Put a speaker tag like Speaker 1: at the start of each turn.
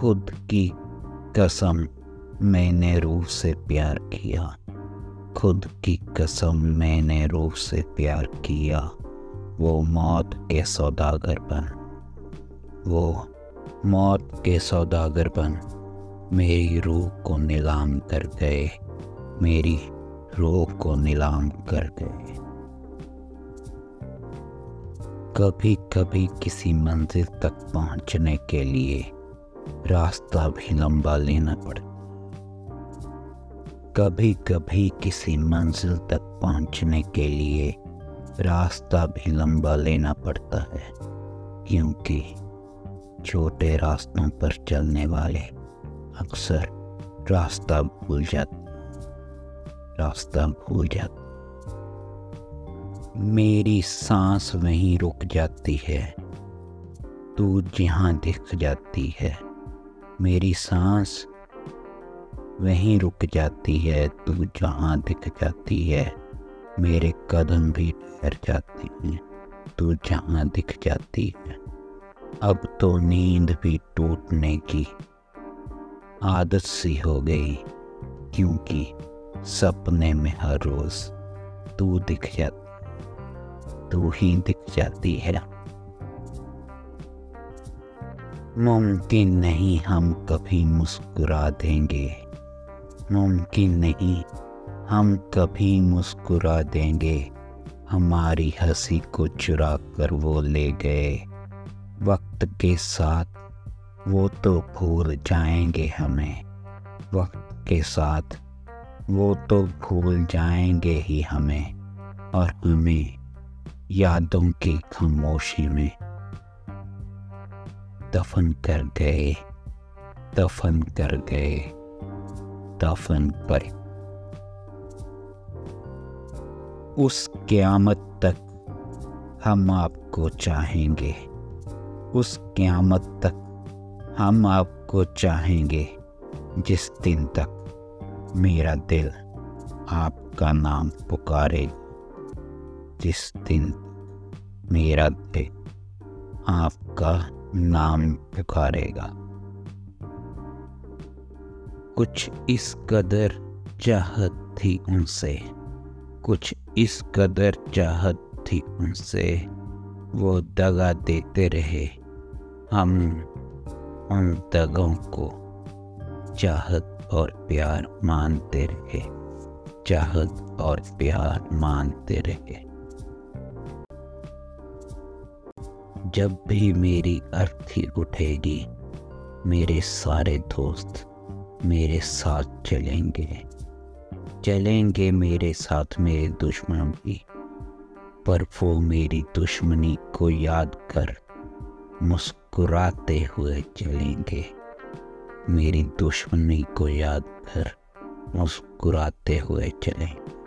Speaker 1: खुद की कसम मैंने रूह से प्यार किया। खुद की कसम मैंने रूह से प्यार किया। वो मौत के सौदागर बन। वो मौत के सौदागर बन। मेरी रूह को नीलाम कर गए। मेरी रूह को नीलाम कर गए। कभी कभी किसी मंजिल तक पहुँचने के लिए रास्ता भी लंबा लेना पड़ता कभी कभी किसी मंजिल तक पहुँचने के लिए रास्ता भी लंबा लेना पड़ता है, क्योंकि छोटे रास्तों पर चलने वाले अक्सर रास्ता भूल जाते रास्ता भूल जाते मेरी सांस वहीं रुक जाती है, तू जहाँ दिख जाती है। मेरी सांस वहीं रुक जाती है, तू जहाँ दिख जाती है, मेरे कदम भी ठहर जाते हैं, तू जहाँ दिख जाती है। अब तो नींद भी टूटने की आदत सी हो गई, क्योंकि सपने में हर रोज तू दिख जाती तू ही दिख जाती है। मुमकिन नहीं हम कभी मुस्कुरा देंगे। मुमकिन नहीं हम कभी मुस्कुरा देंगे। हमारी हँसी को चुरा कर वो ले गए। वक्त के साथ वो तो भूल जाएँगे हमें। वक्त के साथ वो तो भूल जाएँगे ही हमें। और हमें यादों की खामोशी में दफन कर गए। दफन कर गए। दफन पर। उस क्यामत तक हम आपको चाहेंगे। उस क्यामत तक हम आपको चाहेंगे। जिस दिन तक मेरा दिल आपका नाम पुकारे। जिस दिन मेरा दिल आपका नाम पुकारेगा। कुछ इस कदर चाहत थी उनसे, कुछ इस कदर चाहत थी उनसे, वो दगा देते रहे। हम उन दगों को चाहत और प्यार मानते रहे, चाहत और प्यार मानते रहे। जब भी मेरी अर्थी उठेगी, मेरे सारे दोस्त मेरे साथ चलेंगे। चलेंगे मेरे साथ मेरे दुश्मन भी पर वो मेरी दुश्मनी को याद कर मुस्कुराते हुए चलेंगे। मेरी दुश्मनी को याद कर मुस्कुराते हुए चलेंगे